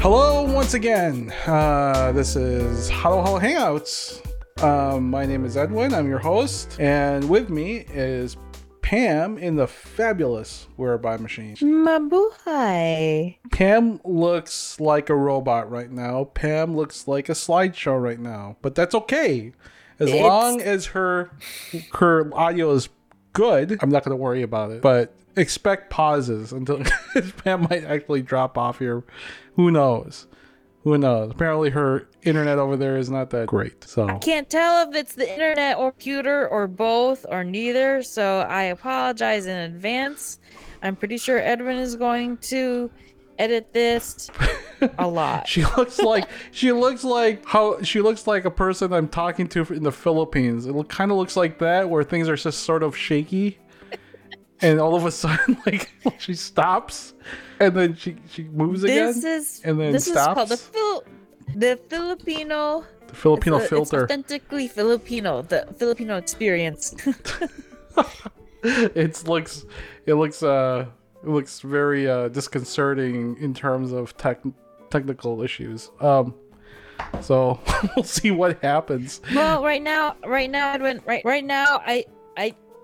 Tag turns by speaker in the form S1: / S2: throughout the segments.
S1: Hello, once again. Uh, this is Hello Hello Hangouts. Um, my name is Edwin. I'm your host, and with me is Pam in the fabulous Whereby Machine.
S2: Mabuhay.
S1: Pam looks like a robot right now. Pam looks like a slideshow right now, but that's okay. As
S2: It's-
S1: long as her her audio is good, I'm not going to worry about it. But expect pauses until Pam might actually drop off here. Who knows? Who knows? Apparently, her internet over there is not that great. So I
S2: Can't tell if it's the internet or computer or both or neither, so I apologize in advance. I'm pretty sure Edwin is going to edit this a lot.
S1: She looks like she looks like how she looks like a person I'm talking to in the Philippines. It kind of looks like that, where things are just sort of shaky, and all of a sudden, like she stops, and then she she moves
S2: This
S1: again.
S2: is
S1: and then
S2: this is called the
S1: stops.
S2: Phil the Filipino
S1: The Filipino
S2: it's a- it's
S1: filter.
S2: authentically Filipino, the Filipino experience.
S1: it looks it looks uh it looks very uh disconcerting in terms of tech technical issues. Um, so we'll see what happens.
S2: well, right now, right now, Edwin, right, right now, I,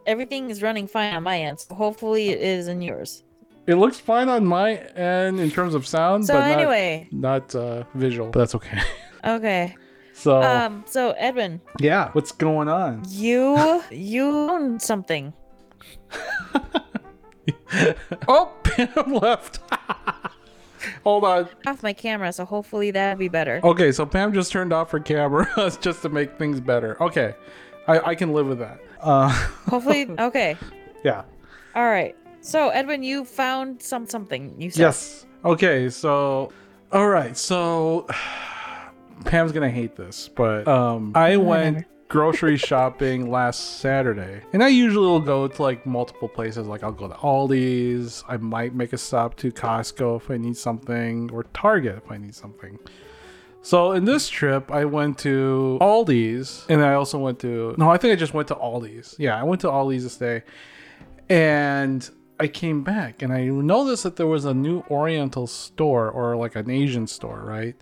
S2: everything is running fine on my end. So hopefully, it is in yours.
S1: It looks fine on my end in terms of sound,
S2: So
S1: but not-
S2: anyway,
S1: not uh, visual, but that's okay.
S2: okay.
S1: So
S2: Um. So Edwin,
S1: yeah, what's going on?
S2: you you own something.
S1: oh, Pam left. Hold on.
S2: Off my camera, so hopefully that'll be better.
S1: Okay, so Pam just turned off her camera just to make things better. Okay, I, I can live with that. Uh,
S2: Hopefully, okay.
S1: yeah.
S2: All right. So Edwin, you found some something. You said.
S1: Yes. Okay, so all right, so Pam's gonna hate this, but um I went grocery shopping last Saturday. And I usually will go to like multiple places. Like I'll go to Aldi's, I might make a stop to Costco if I need something, or Target if I need something. So in this trip, I went to Aldi's, and I also went to no, I think I just went to Aldi's. Yeah, I went to Aldi's this day, and I came back and I noticed that there was a new Oriental store or like an Asian store, right?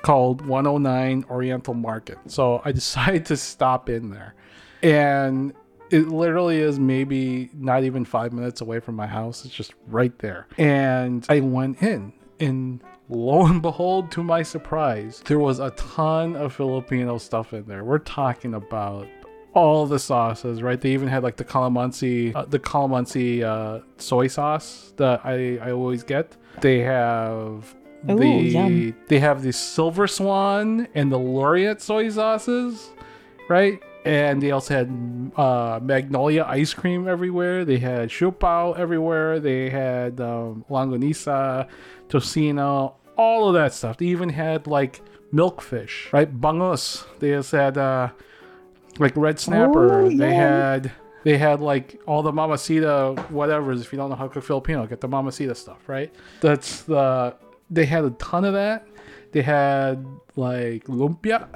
S1: Called 109 Oriental Market. So I decided to stop in there. And it literally is maybe not even five minutes away from my house. It's just right there. And I went in and lo and behold, to my surprise, there was a ton of Filipino stuff in there. We're talking about all the sauces, right? They even had like the calamansi, uh, the calamansi uh, soy sauce that I, I always get. They have the they have the silver swan and the laureate soy sauces, right? And they also had uh, magnolia ice cream everywhere. They had siopao everywhere. They had um, longanisa, tocino, all of that stuff. They even had like milkfish, right? Bangus. They just had uh, like red snapper.
S2: Oh,
S1: they
S2: yeah.
S1: had they had like all the Mama Sita whatever's. If you don't know how to cook Filipino, get the Mama Sita stuff, right? That's the they had a ton of that. They had like lumpia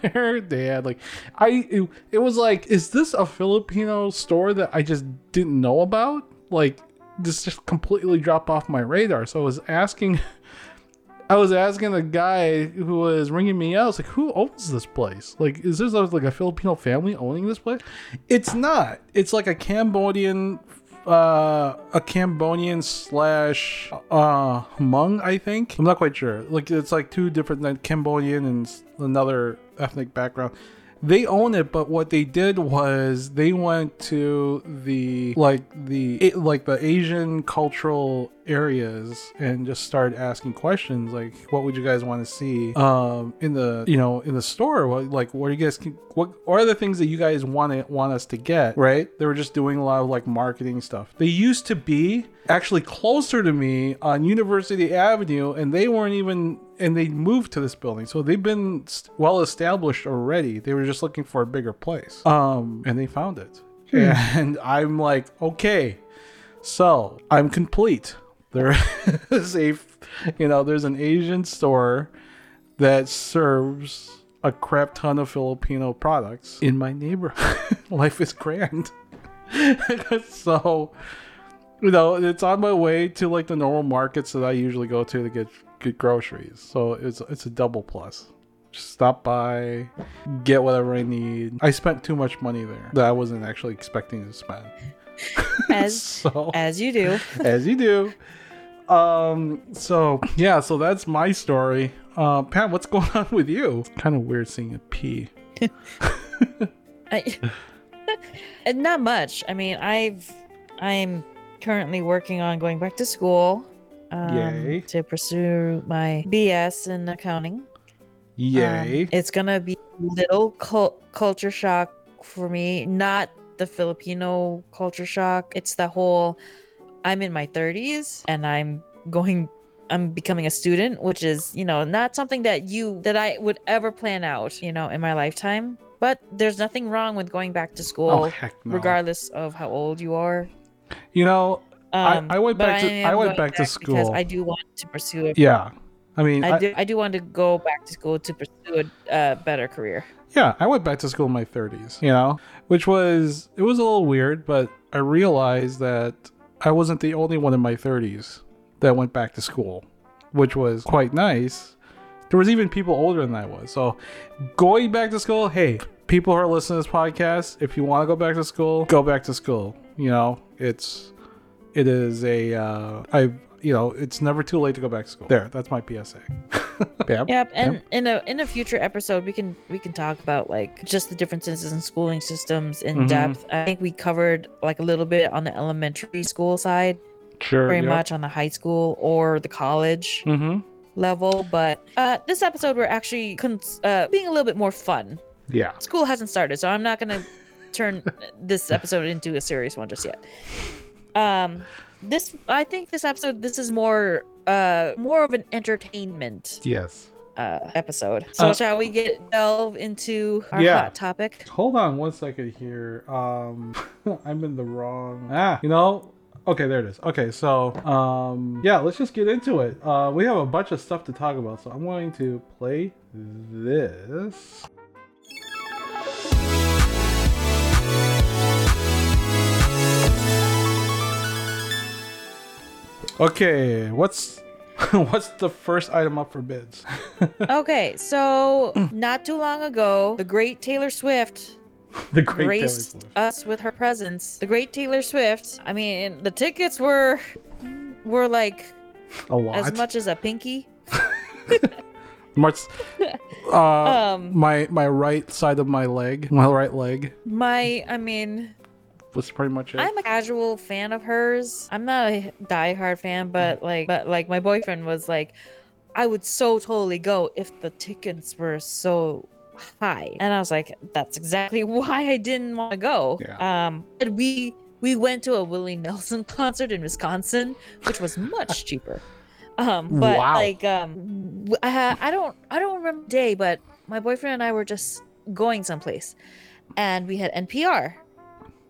S1: there. They had like I it, it was like is this a Filipino store that I just didn't know about? Like this just completely dropped off my radar. So I was asking I was asking the guy who was ringing me out, like, who owns this place? Like, is this like a Filipino family owning this place? It's not. It's like a Cambodian, uh, a Cambodian slash, uh, Hmong, I think. I'm not quite sure. Like, it's like two different, like Cambodian and another ethnic background. They own it, but what they did was they went to the like the like the Asian cultural areas and just started asking questions like, "What would you guys want to see um, in the you know in the store? What like what you guys what what are the things that you guys want to want us to get? Right? They were just doing a lot of like marketing stuff. They used to be actually closer to me on University Avenue, and they weren't even and they moved to this building. So they've been st- well established already. They were just looking for a bigger place. Um and they found it. and i'm like okay so i'm complete. There is a you know there's an asian store that serves a crap ton of filipino products in my neighborhood. Life is grand. So you know, it's on my way to like the normal markets that I usually go to to get get groceries. So it's it's a double plus. Just stop by, get whatever I need. I spent too much money there that I wasn't actually expecting to spend.
S2: As
S1: so
S2: as you do.
S1: as you do. Um. So yeah. So that's my story. Uh, Pat, what's going on with you? It's kind of weird seeing a P.
S2: I, not much. I mean, I've I'm currently working on going back to school. Um. To pursue my BS in accounting.
S1: Yay.
S2: Um, it's gonna be a little cul- culture shock for me. Not the Filipino culture shock. It's the whole. I'm in my 30s and I'm going. I'm becoming a student, which is you know not something that you that I would ever plan out. You know, in my lifetime. But there's nothing wrong with going back to school,
S1: oh no.
S2: regardless of how old you are.
S1: You know,
S2: Um,
S1: I went
S2: but
S1: back to- I went
S2: going
S1: back to
S2: because
S1: school.
S2: I do want to pursue it.
S1: yeah. I mean,
S2: I
S1: I-
S2: do. I do want to go back to school to pursue a uh, better career.
S1: Yeah, I went back to school in my 30s, you know, which was it was a little weird, but I realized that I wasn't the only one in my 30s that went back to school, which was quite nice. There was even people older than I was. So, going back to school, hey, people who are listening to this podcast, if you want to go back to school, go back to school. You know, it's it is a uh I you know, it's never too late to go back to school. There, that's my PSA. Bam.
S2: Yep, and in a in a future episode, we can we can talk about like just the differences in schooling systems in
S1: Mhm.
S2: depth. I think we covered like a little bit on the elementary school side,
S1: Sure.
S2: very much on the high school or the college
S1: Mm-hmm.
S2: level. But uh, this episode, we're actually cons- uh, being a little bit more fun.
S1: Yeah.
S2: School hasn't started, so I'm not gonna turn this episode into a serious one just yet. Um, this I think this episode this is more uh more of an entertainment
S1: Yes.
S2: uh episode. So
S1: Uh,
S2: shall we get delve into our
S1: Yeah.
S2: hot topic?
S1: Hold on one second here. Um, I'm in the wrong. Ah, you know. Okay, there it is. Okay, so um, yeah, let's just get into it. Uh, we have a bunch of stuff to talk about, so I'm going to play this. Okay, what's what's the first item up for bids?
S2: Okay, so not too long ago, the great Taylor Swift
S1: the Great Taylor
S2: graced
S1: Swift.
S2: us with her presence. The great Taylor Swift. I mean, the tickets were were like
S1: A lot.
S2: as much as a pinky.
S1: Much. Uh,
S2: Um,
S1: my my right side of my leg, my right leg,
S2: my, I mean,
S1: was pretty much it.
S2: I'm a casual fan of hers. I'm not a diehard fan, but like, but like, my boyfriend was like, I would so totally go if the tickets were so high, and I was like, that's exactly why I didn't want to go.
S1: Yeah.
S2: Um, and we we went to a Willie Nelson concert in Wisconsin, which was much cheaper. Um, but
S1: Wow.
S2: like, um, I, I don't I don't remember the day, but my boyfriend and I were just going someplace, and we had NPR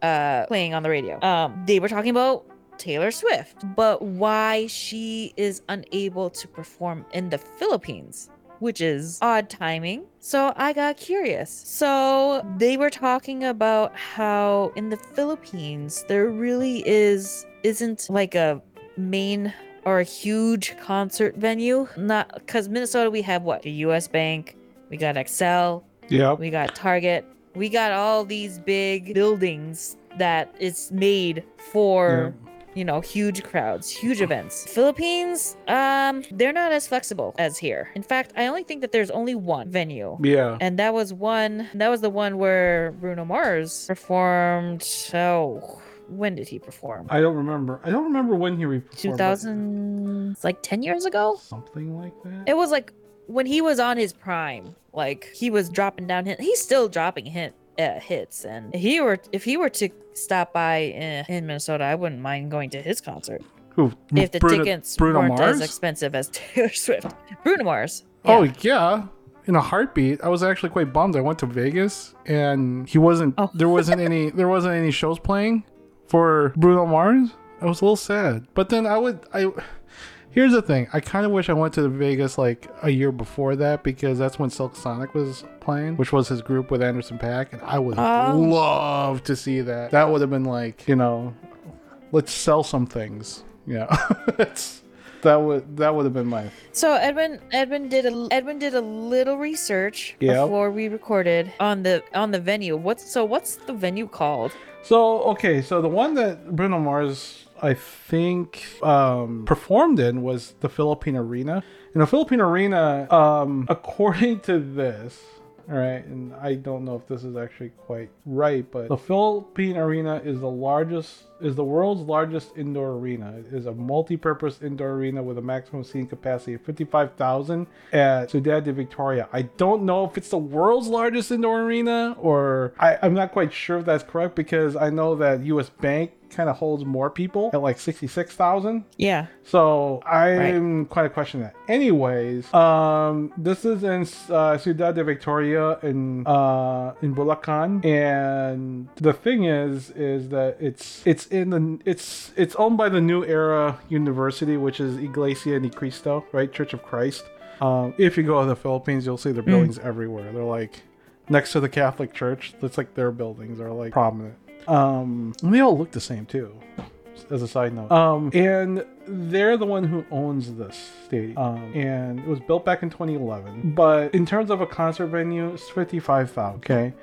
S2: uh playing on the radio. Um they were talking about Taylor Swift, but why she is unable to perform in the Philippines, which is odd timing. So I got curious. So they were talking about how in the Philippines there really is isn't like a main or a huge concert venue. Not because Minnesota we have what? The US Bank, we got Xcel,
S1: yeah,
S2: we got Target. We got all these big buildings that it's made for you know huge crowds, huge events. Philippines, um, they're not as flexible as here. In fact, I only think that there's only one venue.
S1: Yeah.
S2: And that was one that was the one where Bruno Mars performed oh when did he perform?
S1: I don't remember. I don't remember when he performed. but
S2: 2000 like 10 years ago?
S1: Something like that.
S2: It was like when he was on his prime, like he was dropping down hit. He's still dropping hit uh, hits, and if he were if he were to stop by in, in Minnesota, I wouldn't mind going to his concert
S1: Who?
S2: if the
S1: Bruno,
S2: tickets
S1: Bruno
S2: weren't
S1: Mars?
S2: as expensive as Taylor Swift. Bruno Mars.
S1: Oh
S2: yeah.
S1: yeah. In a heartbeat. I was actually quite bummed. I went to Vegas and he wasn't.
S2: Oh.
S1: There wasn't any. There wasn't any shows playing for Bruno Mars. I was a little sad. But then I would. I. Here's the thing. I kind of wish I went to Vegas like a year before that because that's when Silk Sonic was playing, which was his group with Anderson Paak, and I would
S2: Oh.
S1: love to see that. That would have been like, you know, let's sell some things. Yeah, it's that would that would have been my
S2: So Edwin Edwin did a Edwin did a little research
S1: Yep.
S2: before we recorded on the on the venue. What's so what's the venue called?
S1: So okay, so the one that Bruno Mars I think um, performed in was the Philippine Arena. And the Philippine Arena, um, according to this, all right, and I don't know if this is actually quite right, but the Philippine Arena is the largest, is the world's largest indoor arena. It is a multi-purpose indoor arena with a maximum seating capacity of 55,000 at Ciudad de Victoria. I don't know if it's the world's largest indoor arena or I, I'm not quite sure if that's correct because I know that US Bank kind of holds more people at like 66,000.
S2: Yeah.
S1: So I'm quite a question that. Anyways, um, this is in uh, Ciudad de Victoria in uh, in Bulacan, and the thing is, is that it's it's in the it's it's owned by the New Era University, which is Iglesia Ni Cristo, right, Church of Christ. Um, if you go to the Philippines, you'll see their buildings everywhere. They're like next to the Catholic Church. It's like their buildings are like prominent. Um, and they all look the same too as a side note. Um, and they're the one who owns this stadium. Um, and it was built back in 2011. But in terms of a concert venue, it's 55,000. Okay.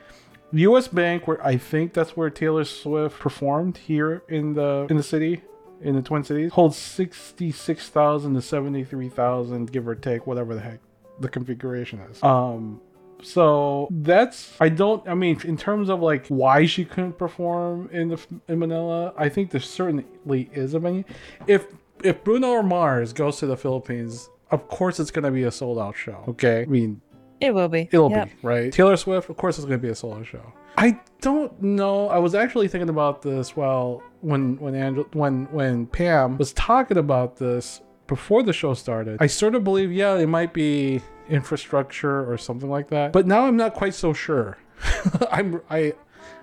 S1: U.S. Bank, where I think that's where Taylor Swift performed here in the in the city, in the Twin Cities, holds 66,000 to 73,000, give or take, whatever the heck the configuration is. Um, so that's I don't I mean in terms of like why she couldn't perform in the in Manila, I think there certainly is a venue. If if Bruno Mars goes to the Philippines, of course it's gonna be a sold out show. Okay, I mean
S2: It will be.
S1: it'll
S2: Yep.
S1: be right. Taylor Swift, of course it's gonna be a sold out show. I don't know. I was actually thinking about this while when when Angel when when Pam was talking about this before the show started. I sort of believe yeah it might be infrastructure or something like that. But now I'm not quite so sure. I'm I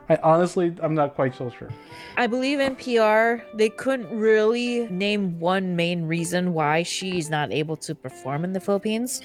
S1: I honestly I'm not quite so sure.
S2: I believe NPR they couldn't really name one main reason why she's not able to perform in the Philippines.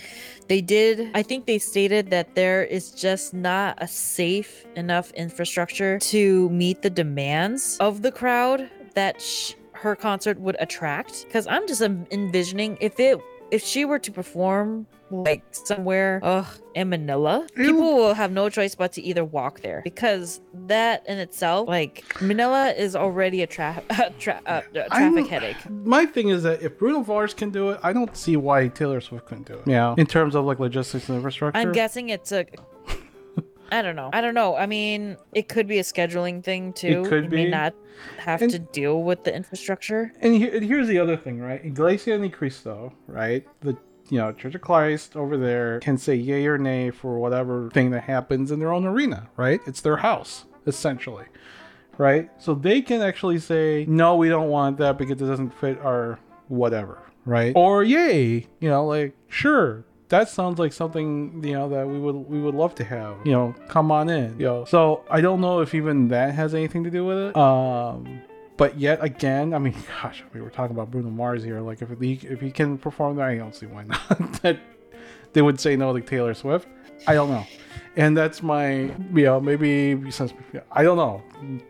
S2: They did I think they stated that there is just not a safe enough infrastructure to meet the demands of the crowd that sh- her concert would attract cuz I'm just envisioning if it if she were to perform like somewhere ugh, in Manila,
S1: Ew.
S2: people will have no choice but to either walk there because that in itself, like Manila, is already a tra- tra- uh, uh,
S1: I'm-
S2: traffic headache.
S1: My thing is that if Bruno Mars can do it, I don't see why Taylor Swift couldn't do it. Yeah. In terms of like logistics and infrastructure.
S2: I'm guessing it's a. I don't know. I don't know. I mean, it could be a scheduling thing too.
S1: It could
S2: You
S1: be.
S2: may not have
S1: And-
S2: to deal with the infrastructure.
S1: And, here, and here's the other thing, right? Iglesia Ni Cristo, right? The you know Church of Christ over there can say yay or nay for whatever thing that happens in their own arena, right? It's their house essentially, right? So they can actually say no, we don't want that because it doesn't fit our whatever, right? Or yay, you know, like sure. That sounds like something you know that we would we would love to have. You know, come on in. Know, so I don't know if even that has anything to do with it. Um, but yet again, I mean, gosh, we were talking about Bruno Mars here. Like, if he if he can perform that, I don't see why not. that they would say no to Taylor Swift. I don't know, and that's my you know maybe since I don't know.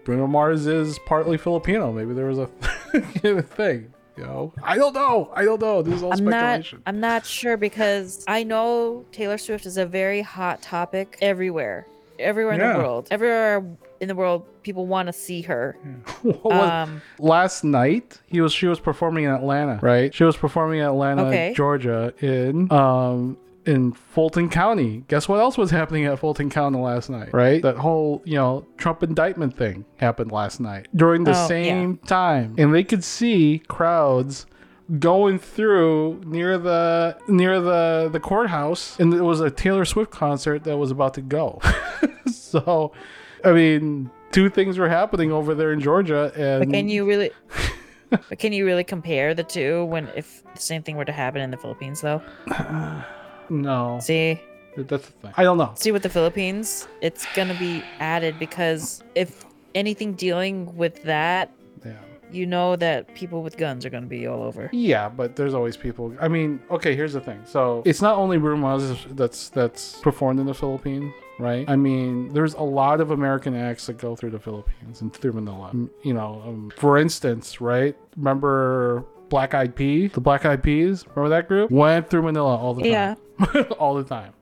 S1: Bruno Mars is partly Filipino. Maybe there was a thing. You know, I don't know. I don't know. This is all
S2: I'm not.
S1: speculation.
S2: I'm not sure because I know Taylor Swift is a very hot topic everywhere, everywhere in
S1: Yeah.
S2: the world. Everywhere in the world, people want to see her.
S1: What was-
S2: Um,
S1: last night he was she was performing in Atlanta, right? She was performing in Atlanta,
S2: Okay.
S1: Georgia, in um in Fulton County. Guess what else was happening at Fulton County last night, right? That whole, you know, Trump indictment thing happened last night during the
S2: Oh, yeah.
S1: same time. And they could see crowds going through near the near the the courthouse and it was a Taylor Swift concert that was about to go. so I mean, two things were happening over there in Georgia and
S2: but can you really? but can you really compare the two when if the same thing were to happen in the Philippines though?
S1: No,
S2: See,
S1: that's the thing. I don't know.
S2: see with the Philippines, it's gonna be added because if anything dealing with that,
S1: Yeah.
S2: you know that people with guns are gonna be all over.
S1: Yeah, but there's always people. I mean, okay, here's the thing. So it's not only Bruno Mars that's that's performed in the Philippines, right? I mean, there's a lot of American acts that go through the Philippines and through Manila. You know, um, for instance, right? Remember Black Eyed Pea, the Black Eyed Peas, remember that group? Went through Manila all the time.
S2: Yeah.
S1: all the time.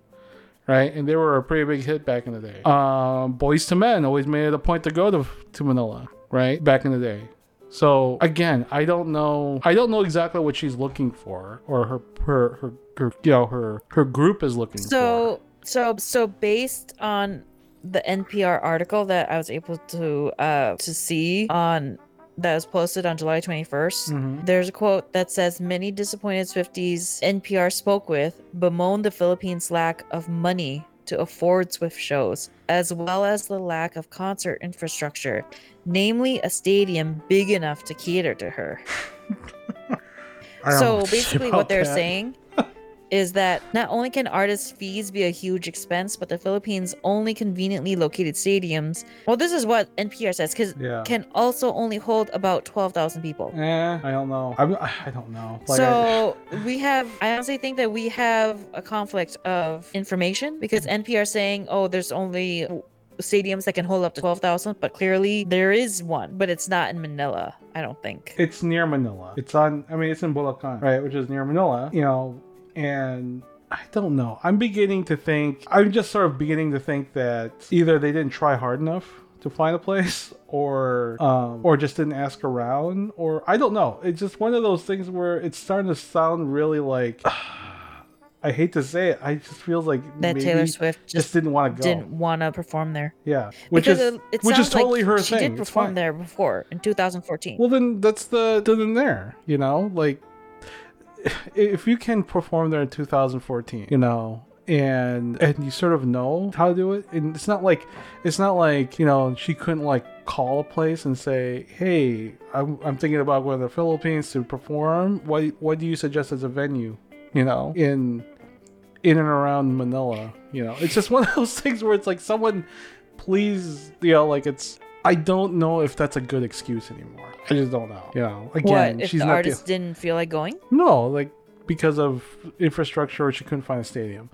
S1: Right? And they were a pretty big hit back in the day. Um, Boyz II Men always made it a point to go to, to Manila, right? Back in the day. So again, I don't know. I don't know exactly what she's looking for, or her her her, her you know her her group is looking for.
S2: So so so based on the NPR article that I was able to uh to see on that was posted on July 21st.
S1: Mhm.
S2: There's a quote that says many disappointed Swifties NPR spoke with bemoaned the Philippines' lack of money to afford Swift shows, as well as the lack of concert infrastructure, namely a stadium big enough to cater to her.
S1: I don't know
S2: So
S1: what to say
S2: basically, what they're
S1: that.
S2: saying is that not only can artists' fees be a huge expense, but the Philippines' only conveniently located stadiums. Well, this is what NPR says, because
S1: Yeah.
S2: can also only hold about twelve thousand people.
S1: Eh, I don't know. I'm, I don't know. Like, I-
S2: so we have, I honestly think that we have a conflict of information because NPR saying, oh, there's only stadiums that can hold up to 12,000, but clearly there is one, but it's not in Manila, I don't think.
S1: it's near Manila. It's on. I mean, it's in Bulacan, right, which is near Manila. You know, and I don't know. I'm beginning to think. I'm just sort of beginning to think that either they didn't try hard enough to find a place, or um, or just didn't ask around, or I don't know. It's just one of those things where it's starting to sound really like. I hate to say it. I just feels like
S2: That
S1: maybe
S2: Taylor Swift
S1: just
S2: just
S1: didn't want to go.
S2: didn't want to perform there.
S1: Yeah, which
S2: because
S1: is
S2: it,
S1: which is
S2: sounds like
S1: totally her
S2: she
S1: thing.
S2: did perform there before in 2014.
S1: Well, then that's the then there. You know, like if you can perform there in 2014, you know, and and you sort of know how to do it, and it's not like it's not like you know she couldn't like call a place and say, hey, I'm, I'm thinking about going to the Philippines to perform. What what do you suggest as a venue? You know, in in and around Manila. You know, it's just one of those things where it's like someone, please, you know, like it's. I don't know if that's a good excuse anymore. I just don't know. You know, again,
S2: what if
S1: she's
S2: the
S1: not
S2: artist didn't feel like going?
S1: no, like because of infrastructure, or she couldn't find a stadium.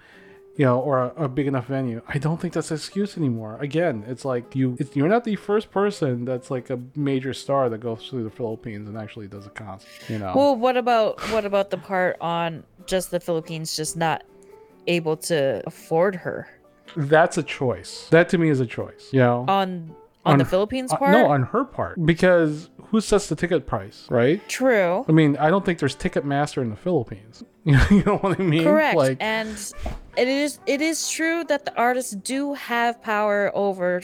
S1: You know, or a, a big enough venue. I don't think that's an excuse anymore. Again, it's like you, it's, you're not the first person that's like a major star that goes through the Philippines and actually does a concert. You know,
S2: Well, what about what about the part on just the Philippines just not able to afford her
S1: that's a choice. That to me is a choice. You know,
S2: on on,
S1: On-
S2: the Philippines
S1: Uh,
S2: part?
S1: no, on her part. Because who sets the ticket price, right?
S2: True.
S1: I mean, I don't think there's Ticketmaster in the Philippines. You know, what I mean?
S2: Correct.
S1: Like,
S2: and it is it is true that the artists do have power over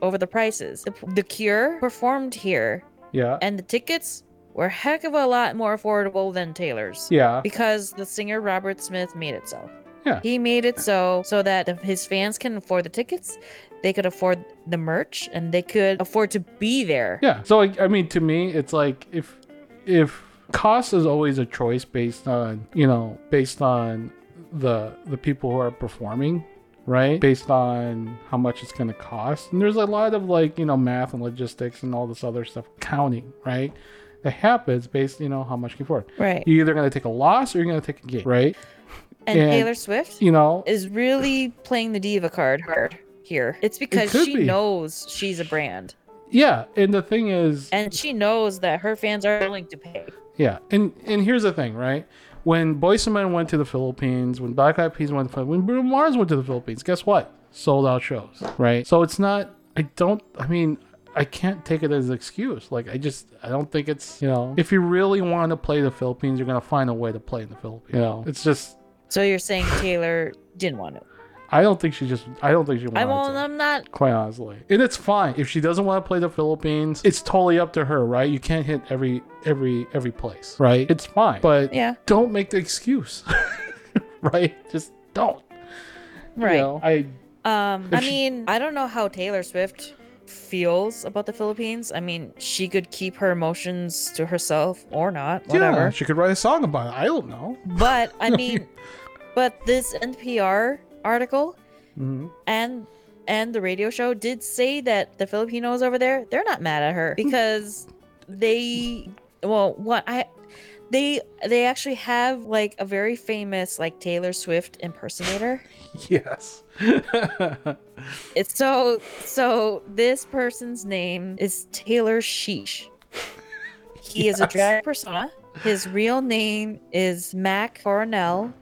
S2: over the prices. The, the Cure performed here,
S1: yeah,
S2: and the tickets were a heck of a lot more affordable than Taylor's.
S1: yeah,
S2: because the singer Robert Smith made it so.
S1: Yeah.
S2: He made it so so that if his fans can afford the tickets, they could afford the merch and they could afford to be there.
S1: yeah. So, like, I mean, to me, it's like if if cost is always a choice based on you know based on the the people who are performing right based on how much it's going to cost and there's a lot of like you know math and logistics and all this other stuff counting right that happens based you know how much you can afford
S2: Right.
S1: you're either going to take a loss or you're going to take a gain right
S2: And,
S1: and-
S2: Taylor Swift
S1: you know
S2: is really playing the diva card hard here. It's because
S1: could
S2: she
S1: be.
S2: knows she's a brand
S1: yeah and the thing is
S2: and she knows that her fans are willing to pay.
S1: yeah and and here's the thing right when Boyz II Men went to the Philippines, when Black Eyed Peas went to the Philippines, when Bruno Mars went to the Philippines, guess what? Sold out shows, right? So it's not. I don't. I mean, I can't take it as an excuse. Like I just, I don't think it's. You know, if you really want to play the Philippines, you're gonna find a way to play in the Philippines. You know, it's just.
S2: So you're saying Taylor didn't want to.
S1: I don't think she just. I don't think she wanted
S2: I won't
S1: to.
S2: I'm not
S1: Quite honestly, and it's fine if she doesn't want to play the Philippines. It's totally up to her, right? You can't hit every every every place, right? It's fine, but
S2: yeah.
S1: don't make the excuse, right? Just don't. You
S2: Right.
S1: know, I
S2: Um,
S1: If
S2: I
S1: she-
S2: mean, I don't know how Taylor Swift feels about the Philippines. I mean, she could keep her emotions to herself or not,
S1: yeah,
S2: whatever.
S1: she could write a song about it. I don't know.
S2: But I mean, but this NPR article
S1: Mhm.
S2: and and the radio show did say that the Filipinos over there, they're not mad at her because they well, what I they they actually have like a very famous like Taylor Swift impersonator.
S1: Yes.
S2: It's so so this person's name is Taylor Sheesh. He is a drag persona His real name is Mac Coronel.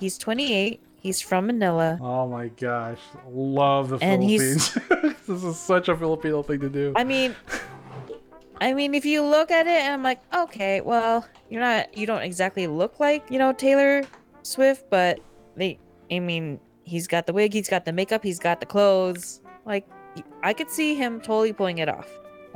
S2: He's 28. He's from Manila.
S1: Oh my gosh, love the
S2: And
S1: Philippines. this is such a Filipino thing to do.
S2: I mean, I mean, if you look at it, and I'm like, okay, well, you're not, you don't exactly look like, you know, Taylor Swift, but they, I mean, he's got the wig, he's got the makeup, he's got the clothes. Like, I could see him totally pulling it off.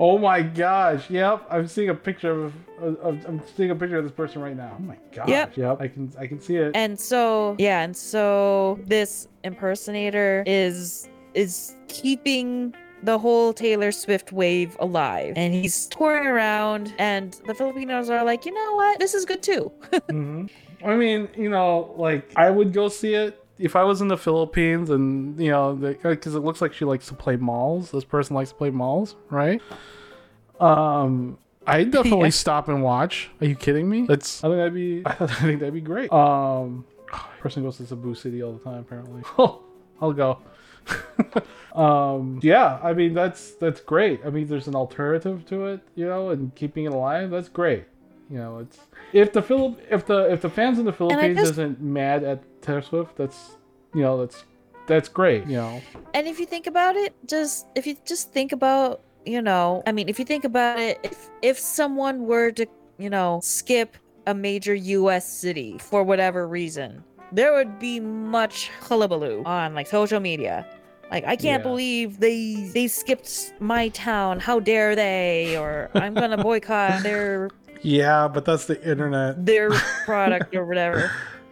S1: Oh my gosh! Yep, I'm seeing a picture of, of. I'm seeing a picture of this person right now. Oh my gosh!
S2: Yep.
S1: Yep. I can. I can see it.
S2: And so, yeah, and so this impersonator is is keeping the whole Taylor Swift wave alive. And he's touring around and the Filipinos are like, "You know what? This is good too."
S1: hmm I mean, you know, like I would go see it if I was in the Philippines, and you know, because it looks like she likes to play malls. This person likes to play malls, right? Um, I definitely
S2: Yeah.
S1: stop and watch. Are you kidding me? That's. I think that'd be. I think that'd be great. Um, person goes to Cebu City all the time. Apparently, I'll go. um yeah i mean that's that's great i mean there's an alternative to it you know and keeping it alive that's great you know it's if the Philip if the if the fans in the Philippines
S2: just-
S1: isn't mad at Taylor Swift, that's you know that's that's great. You know,
S2: And if you think about it, just if you just think about, you know, I mean, if you think about it, if if someone were to, you know, skip a major US city for whatever reason, there would be much hullabaloo on like social media. Like I can't
S1: Yeah.
S2: believe they they skipped my town. How dare they? Or I'm gonna boycott their
S1: yeah, but that's the internet.
S2: their product or whatever.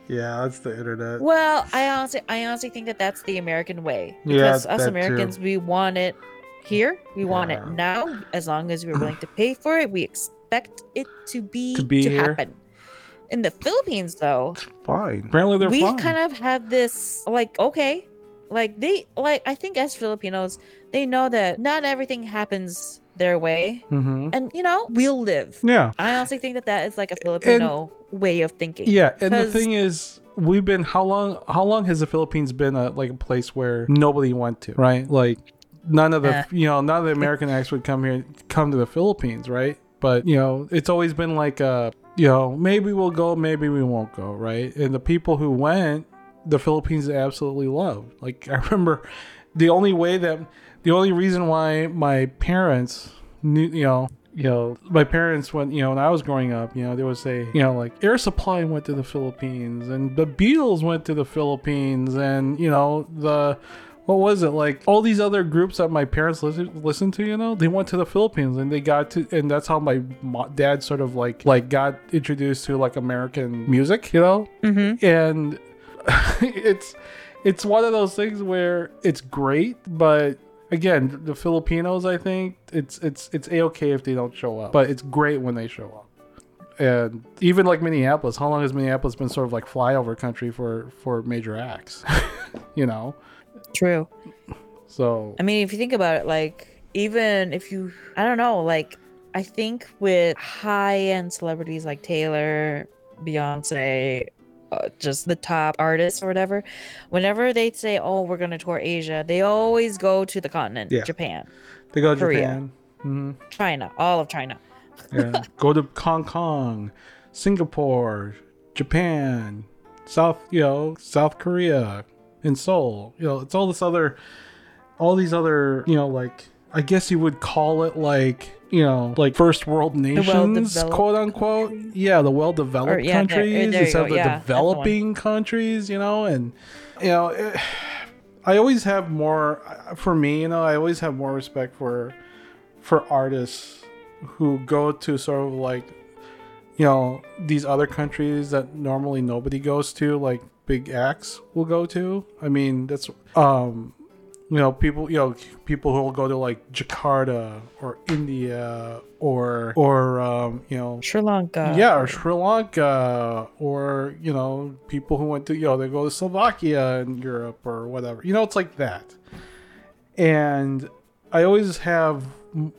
S1: Yeah, that's the internet.
S2: Well, I honestly, I honestly think that that's the American way.
S1: Yeah,
S2: Because us
S1: that too.
S2: Americans, we want it here. We want it now. As long as we're willing to pay for it, we expect it to be
S1: To be here.
S2: happen. In the Philippines, though,
S1: Fine. Apparently they're
S2: we
S1: fine.
S2: kind of have this like, okay, like they like. I think as Filipinos, they know that not everything happens their way,
S1: mm-hmm.
S2: and you know, we'll live.
S1: Yeah.
S2: I honestly think that that is like a Filipino way of thinking.
S1: Yeah, and the thing is, we've been how long? How long has the Philippines been a like a place where nobody went to, right? Like none of the
S2: Eh.
S1: you know none of the American acts would come here, come to the Philippines, right? But you know, it's always been like a you know maybe we'll go, maybe we won't go, right? And the people who went, the Philippines absolutely loved. Like I remember, the only way that the only reason why my parents knew, you know, you know, my parents when you know when I was growing up, you know, there was a you know like Air Supply went to the Philippines and the Beatles went to the Philippines and you know the what was it like all these other groups that my parents listen listened to you know they went to the philippines and they got to and that's how my dad sort of like like got introduced to like american music you know
S2: Mm-hmm.
S1: and it's it's one of those things where it's great but again the filipinos i think it's it's it's a-okay if they don't show up. But it's great when they show up. And even like minneapolis how long has minneapolis been sort of like flyover country for for major acts? You know?
S2: True.
S1: so
S2: I mean, if you think about it, like even if you, I don't know, like I think with high-end celebrities like Taylor, Beyonce, uh, just the top artists or whatever, whenever they say, "Oh, we're gonna tour Asia," they always go to the continent,
S1: Yeah.
S2: Japan,
S1: they go to
S2: Korea.
S1: japan hmm
S2: China, all of China.
S1: yeah. go to hong kong singapore japan south you know south korea and seoul you know it's all this other all these other you know like i guess you would call it like you know like first world nations quote unquote yeah the well developed
S2: yeah,
S1: countries
S2: there you
S1: instead of the
S2: yeah,
S1: developing countries you know and you know it, i always have more for me you know i always have more respect for for artists who go to sort of like you know these other countries that normally nobody goes to like big acts will go to. I mean that's um you know people you know people who will go to like jakarta or india or or um you know
S2: Sri Lanka.
S1: yeah or sri lanka or you know people who went to you know they go to slovakia in europe or whatever you know it's like that and i always have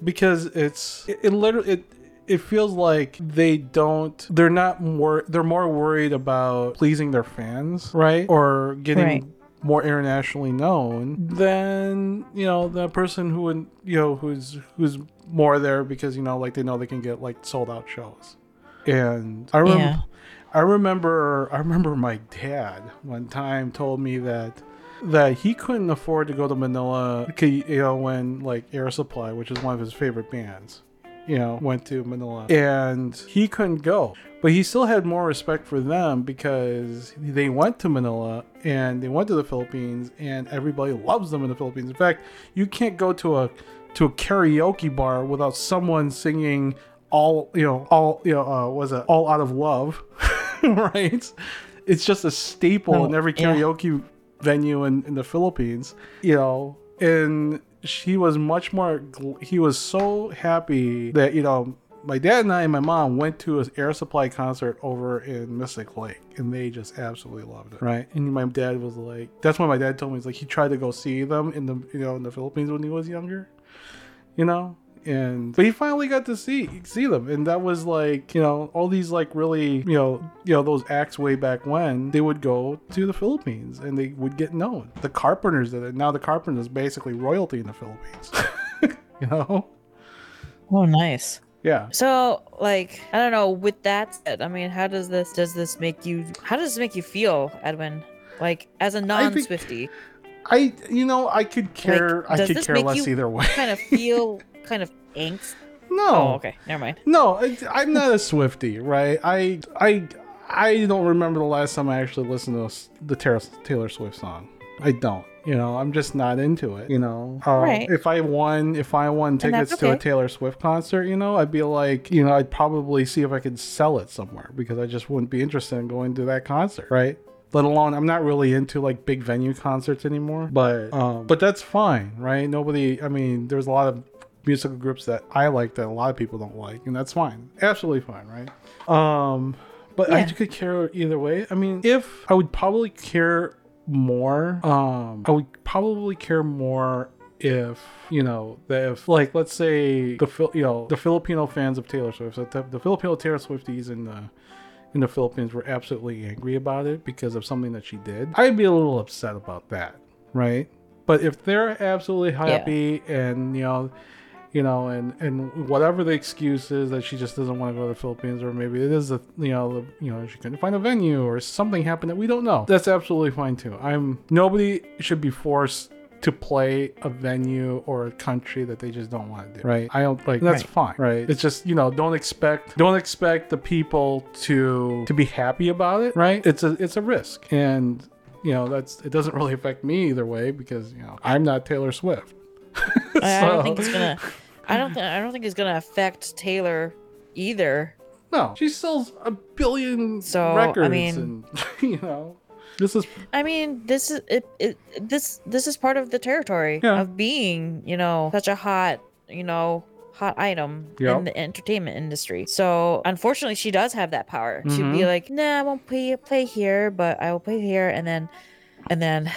S1: because it's it, it literally it it feels like they don't they're not more they're more worried about pleasing their fans right or getting
S2: Right.
S1: More internationally known than you know the person who would you know who's who's more there because you know like they know they can get like sold out shows And I remember,
S2: Yeah.
S1: I remember, I remember my dad one time told me that that he couldn't afford to go to Manila, you know, when like Air Supply, which is one of his favorite bands, you know, went to Manila, and he couldn't go. But he still had more respect for them because they went to Manila and they went to the Philippines, and everybody loves them in the Philippines. In fact, you can't go to a to a karaoke bar without someone singing all you know all you know uh, was it all out of love right it's just a staple
S2: Oh,
S1: in every
S2: yeah.
S1: karaoke venue in, in the philippines you know and she was much more he was so happy that you know my dad and I and my mom went to an air supply concert over in Mystic Lake and they just absolutely loved it. Right. And my dad was like that's when my dad told me he's like he tried to go see them in the you know in the Philippines when he was younger you know and but he finally got to see see them and that was like you know all these like really you know you know those acts way back when they would go to the philippines and they would get known the carpenters did it now the carpenters basically royalty in the philippines you know
S2: Oh, nice.
S1: Yeah
S2: So, like, I don't know. With that said, I mean, how does this does this make you? How does this make you feel, Edwin? Like, as a non-Swifty,
S1: i you know i could care i
S2: does
S1: could care less either way
S2: kind of feel kind of angst.
S1: no
S2: Oh, okay, never mind.
S1: No, I'm not a Swifty, right? I I I don't remember the last time I actually listened to the Taylor Swift song. I don't. You know, I'm just not into it. You know, uh,
S2: Right.
S1: if I won, if I won tickets to a. Taylor Swift concert, you know, I'd be like, you know, I'd probably see if I could sell it somewhere because I just wouldn't be interested in going to that concert, right? Let alone, I'm not really into like big venue concerts anymore. But um, but that's fine, right? Nobody. I mean, there's a lot of musical groups that I like that a lot of people don't like, and that's fine, absolutely fine, right? Um, but I could care either way. I mean, if I would probably care more, um, I would probably care more if you know that if like let's say the Phil- you know the Filipino fans of Taylor Swift, so the, the Filipino Taylor Swifties in the in the Philippines were absolutely angry about it because of something that she did. I'd be a little upset about that, right? But if they're absolutely happy and you know you know, and and whatever the excuse is that she just doesn't want to go to the Philippines, or maybe it is a you know the, you know she couldn't find a venue or something happened that we don't know. That's absolutely fine too. I'm nobody should be forced to play a venue or a country that they just don't want to do. Right? I don't like that's
S2: Right.
S1: fine. Right? It's just you know don't expect don't expect the people to to be happy about it. Right? It's a it's a risk and. You know that's it doesn't really affect me either way because you know I'm not Taylor Swift.
S2: I, I don't think it's gonna. I don't think. I don't think it's gonna affect Taylor either.
S1: No, she sells a billion
S2: So, I
S1: records,
S2: mean-
S1: and you know, this is
S2: I mean, this is it, it. This this is part of the territory
S1: Yeah.
S2: of being, you know, such a hot, you know, hot item
S1: Yep.
S2: in the entertainment industry. So unfortunately, she does have that power to
S1: Mhm.
S2: be like, nah, I won't play play here, but I will play here, and then, and then,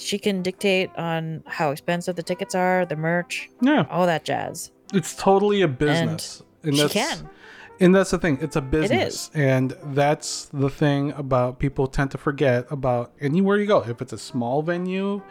S2: she can dictate on how expensive the tickets are, the merch,
S1: yeah,
S2: all that jazz.
S1: it's totally a business, and,
S2: she
S1: that's
S2: can.
S1: and that's the thing. It's a business, and that's the thing about people tend to forget about anywhere you go. If it's a small venue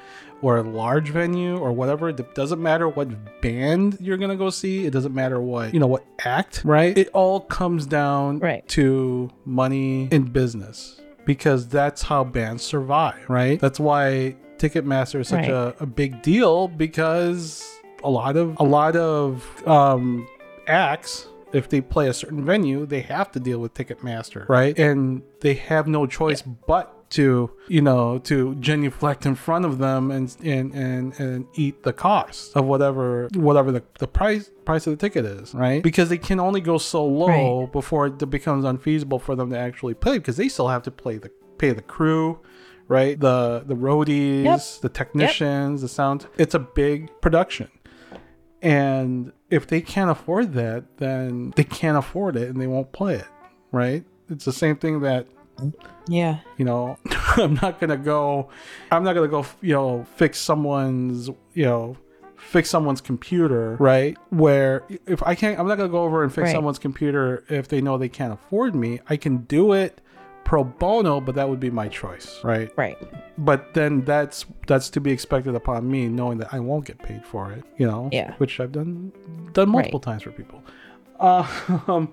S1: or a large venue or whatever, it doesn't matter what band you're gonna go see. It doesn't matter what you know what act, right? It all comes down
S2: Right.
S1: to money and business because that's how bands survive, right? That's why Ticketmaster is such
S2: Right.
S1: a, a big deal because a lot of a lot of um, acts if they play a certain venue they have to deal with Ticketmaster, right? And they have no choice but to you know to genuflect in front of them and and and, and eat the cost of whatever whatever the, the price price of the ticket is right because they can only go so low
S2: Right.
S1: before it becomes unfeasible for them to actually play because they still have to play the pay the crew right the the roadies
S2: Yep.
S1: the technicians the sound it's a big production and if they can't afford that then they can't afford it and they won't play it right it's the same thing that
S2: Yeah.
S1: you know i'm not gonna go i'm not gonna go you know fix someone's you know fix someone's computer right where if i can't i'm not gonna go over and fix
S2: Right.
S1: someone's computer if they know they can't afford me i can do it pro bono but that would be my choice right
S2: Right.
S1: but then that's that's to be expected upon me knowing that i won't get paid for it you know
S2: Yeah.
S1: which i've done done multiple times for people Um,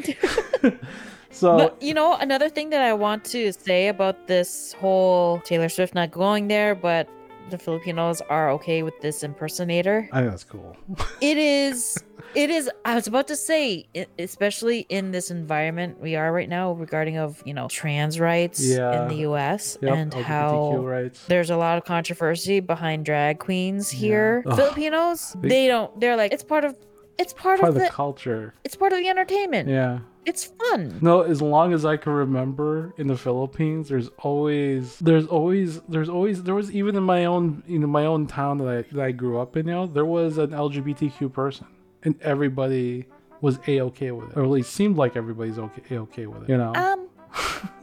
S1: so
S2: But you know, another thing that I want to say about this whole Taylor Swift not going there, but the Filipinos are okay with this impersonator.
S1: I think that's cool.
S2: It is, it is. I was about to say, especially in this environment we are right now, regarding of you know trans rights
S1: Yeah.
S2: in the U.S.
S1: Yep,
S2: and
S1: LGBTQ
S2: how
S1: rights.
S2: there's a lot of controversy behind drag queens here.
S1: Ugh.
S2: Filipinos,
S1: They-
S2: they don't. They're like it's part of. It's part,
S1: Part
S2: of
S1: of the
S2: the.
S1: culture.
S2: It's part of the entertainment.
S1: Yeah.
S2: It's fun.
S1: No, as long as I can remember in the Philippines, there's always there's always there's always there was even in my own you know my own town that I that I grew up in, you know, there was an LGBTQ person. And everybody was a okay with it. Or at least seemed like everybody's okay okay with it. You know?
S2: Um,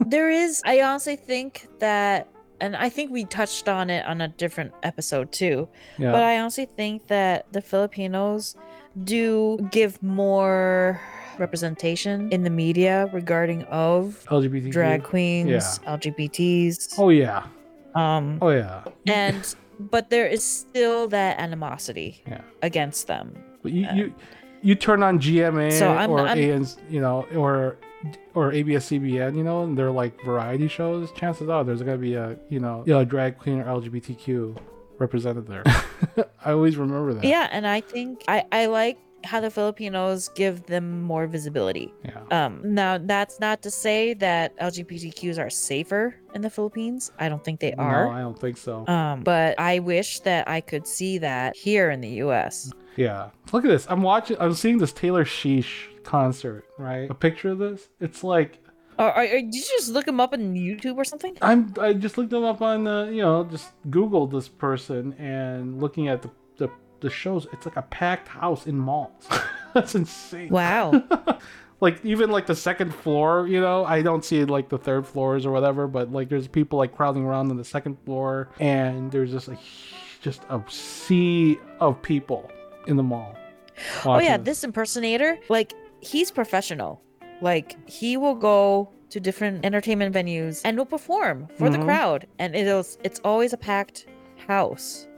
S2: there is. I honestly think that, and I think we touched on it on a different episode too.
S1: yeah.
S2: But I honestly think that the Filipinos do give more representation in the media regarding of
S1: LGBTQ.
S2: drag queens, yeah. LGBTs.
S1: Oh yeah.
S2: Um,
S1: Oh yeah.
S2: and but there is still that animosity
S1: Yeah.
S2: against them.
S1: But you, you you turn on GMA
S2: So I'm-
S1: or
S2: I'm-
S1: AN's, you know, or or ABS-CBN, you know, and they're like variety shows. Chances are there's gonna be a you know a drag queen or LGBTQ represented there. I always remember that.
S2: Yeah, and I think I I like how the Filipinos give them more visibility.
S1: Yeah.
S2: Um, now that's not to say that LGBTQs are safer in the Philippines. I don't think they are. No.
S1: I don't think so.
S2: Um, but I wish that I could see that here in the U.S.
S1: yeah. Look at this. I'm watching. I'm seeing this Taylor Sheesh concert. Right. A picture of this. It's like
S2: or, or did you just look them up on YouTube or something?
S1: I'm. I just looked them up on. Uh, you know, just Googled this person and looking at the the, the shows. It's like a packed house in malls. That's insane.
S2: Wow.
S1: like even like the second floor you know i don't see like the third floors or whatever but like there's people like crowding around on the second floor and there's just a just a sea of people in the mall
S2: oh yeah,
S1: watching
S2: this impersonator, like he's professional. Like he will go to different entertainment venues and will perform for the
S1: Mhm.
S2: crowd, and it'll it's always a packed house.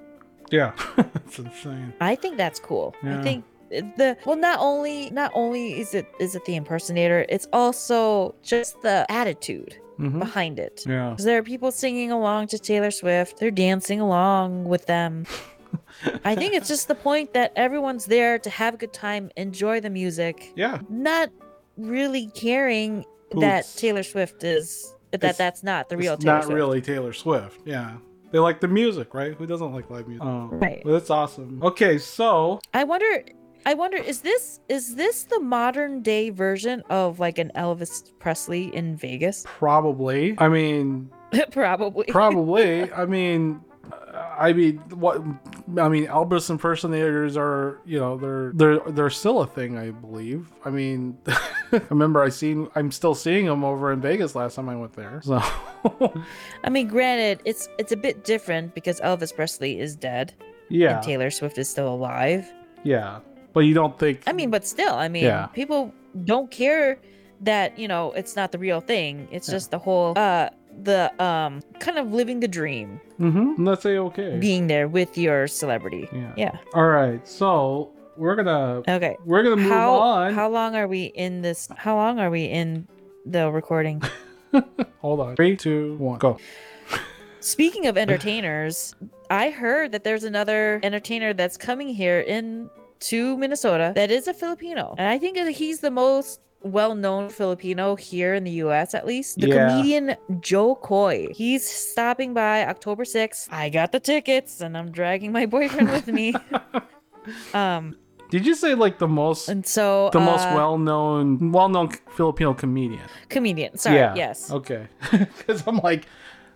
S1: Yeah it's insane
S2: I think that's cool.
S1: Yeah.
S2: I think the well not only not only is it is it the impersonator, it's also just the attitude
S1: hmm
S2: behind it.
S1: yeah
S2: 'Cause there are people singing along to Taylor Swift. They're dancing along with them. I think it's just the point that everyone's there to have a good time, enjoy the music,
S1: yeah
S2: not really caring that Taylor Swift is that
S1: It's-
S2: that's not the real
S1: it's
S2: Taylor
S1: not
S2: Swift.
S1: really taylor swift yeah they like the music right who doesn't like live music oh
S2: Right.
S1: well, that's awesome okay so
S2: I wonder I wonder is this is this the modern day version of like an Elvis Presley in Vegas?
S1: probably i mean
S2: Probably.
S1: Probably. I mean, I mean, what? I mean, Elvis impersonators are, you know, they're they're they're still a thing, I believe. I mean, I remember I seen, I'm still seeing them over in Vegas last time I went there. So,
S2: I mean, granted, it's it's a bit different because Elvis Presley is dead
S1: yeah,
S2: and Taylor Swift is still alive.
S1: yeah. But you don't think?
S2: I mean, but still, I mean,
S1: Yeah.
S2: people don't care that you know it's not the real thing. It's
S1: Yeah.
S2: just the whole uh the um kind of living the dream,
S1: mm-hmm. Let's say okay.
S2: being there with your celebrity.
S1: yeah.
S2: Yeah.
S1: All right. So we're gonna
S2: Okay.
S1: we're gonna move
S2: how
S1: on.
S2: how long are we in this? How long are we in the recording?
S1: Hold on. Three, two, one, go.
S2: Speaking of entertainers, I heard that there's another entertainer that's coming here in to Minnesota that is a Filipino. And I think that he's the most well-known Filipino here in the US at least. The
S1: Yeah.
S2: comedian Jo Koy. He's stopping by October 6th. I got the tickets and I'm dragging my boyfriend with me. um
S1: Did you say like the most
S2: and so
S1: the most
S2: uh,
S1: well-known well-known Filipino comedian?
S2: comedian. Sorry,
S1: yeah.
S2: yes.
S1: Okay. Because I'm like,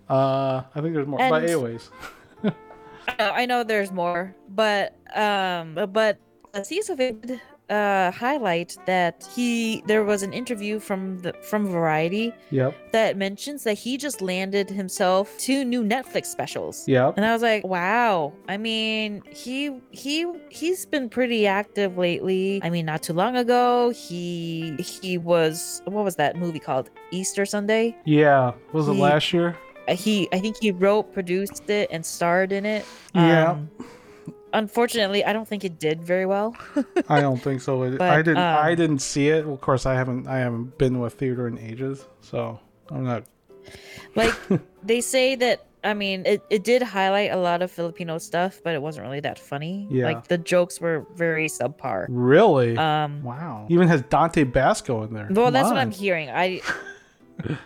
S1: uh, I think there's more. but anyways,
S2: Uh, I know there's more, but um, but Cecil uh highlight that he there was an interview from the from Variety
S1: yep,
S2: that mentions that he just landed himself two new Netflix specials.
S1: yep,
S2: And I was like, wow. I mean, he he he's been pretty active lately. I mean, not too long ago, he he was what was that movie called? Easter Sunday.
S1: yeah. Was it
S2: He-
S1: last year?
S2: Uh, He I think he wrote, produced it, and starred in it.
S1: Yeah.
S2: Um, unfortunately, I don't think it did very well.
S1: I don't think so. It,
S2: But,
S1: I didn't. I
S2: um,
S1: didn't see it. Of course, I haven't. I haven't been with theater in ages, so I'm not.
S2: like they say that I mean it, it did highlight a lot of Filipino stuff, but it wasn't really that funny.
S1: Yeah.
S2: Like the jokes were very subpar.
S1: Really?
S2: Um
S1: wow. Even has Dante Basco in there.
S2: well
S1: Come
S2: that's what I'm hearing. I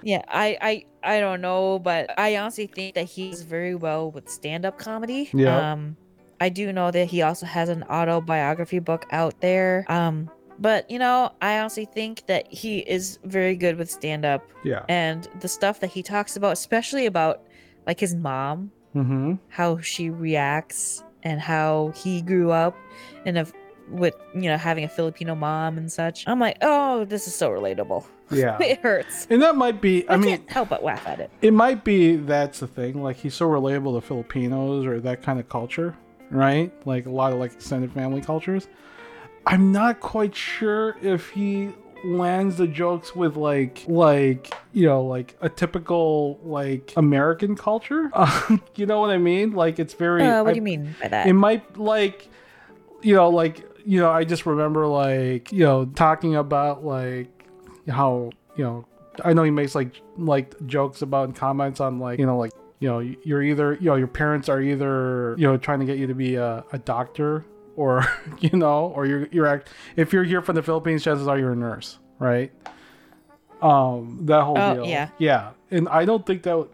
S2: Yeah, I, I I don't know, but I honestly think that he's very well with stand up comedy.
S1: Yeah.
S2: Um I do know that he also has an autobiography book out there. Um but you know, I honestly think that he is very good with stand up
S1: Yeah.
S2: and the stuff that he talks about, especially about like his mom,
S1: Mm-hmm.
S2: how she reacts and how he grew up and if with you know having a Filipino mom and such. I'm like, oh, this is so relatable.
S1: Yeah.
S2: it hurts.
S1: And that might be. I,
S2: I,
S1: mean,
S2: can't help but laugh at it.
S1: it might be that's the thing. Like he's so relatable to Filipinos or that kind of culture, right? Like a lot of like extended family cultures. I'm not quite sure if he lands the jokes with like like you know like a typical like American culture. you know what I mean? Like it's very.
S2: Uh, what
S1: I-
S2: do you mean by that?
S1: it might like you know like you know i just remember like you know talking about like how you know i know he makes like like jokes about comments on like you know like you know you're either you know your parents are either you know trying to get you to be a, a doctor or you know or you're you're act if you're here from the philippines chances are you're a nurse right? Um that whole
S2: Oh,
S1: deal.
S2: yeah.
S1: yeah. And i don't think that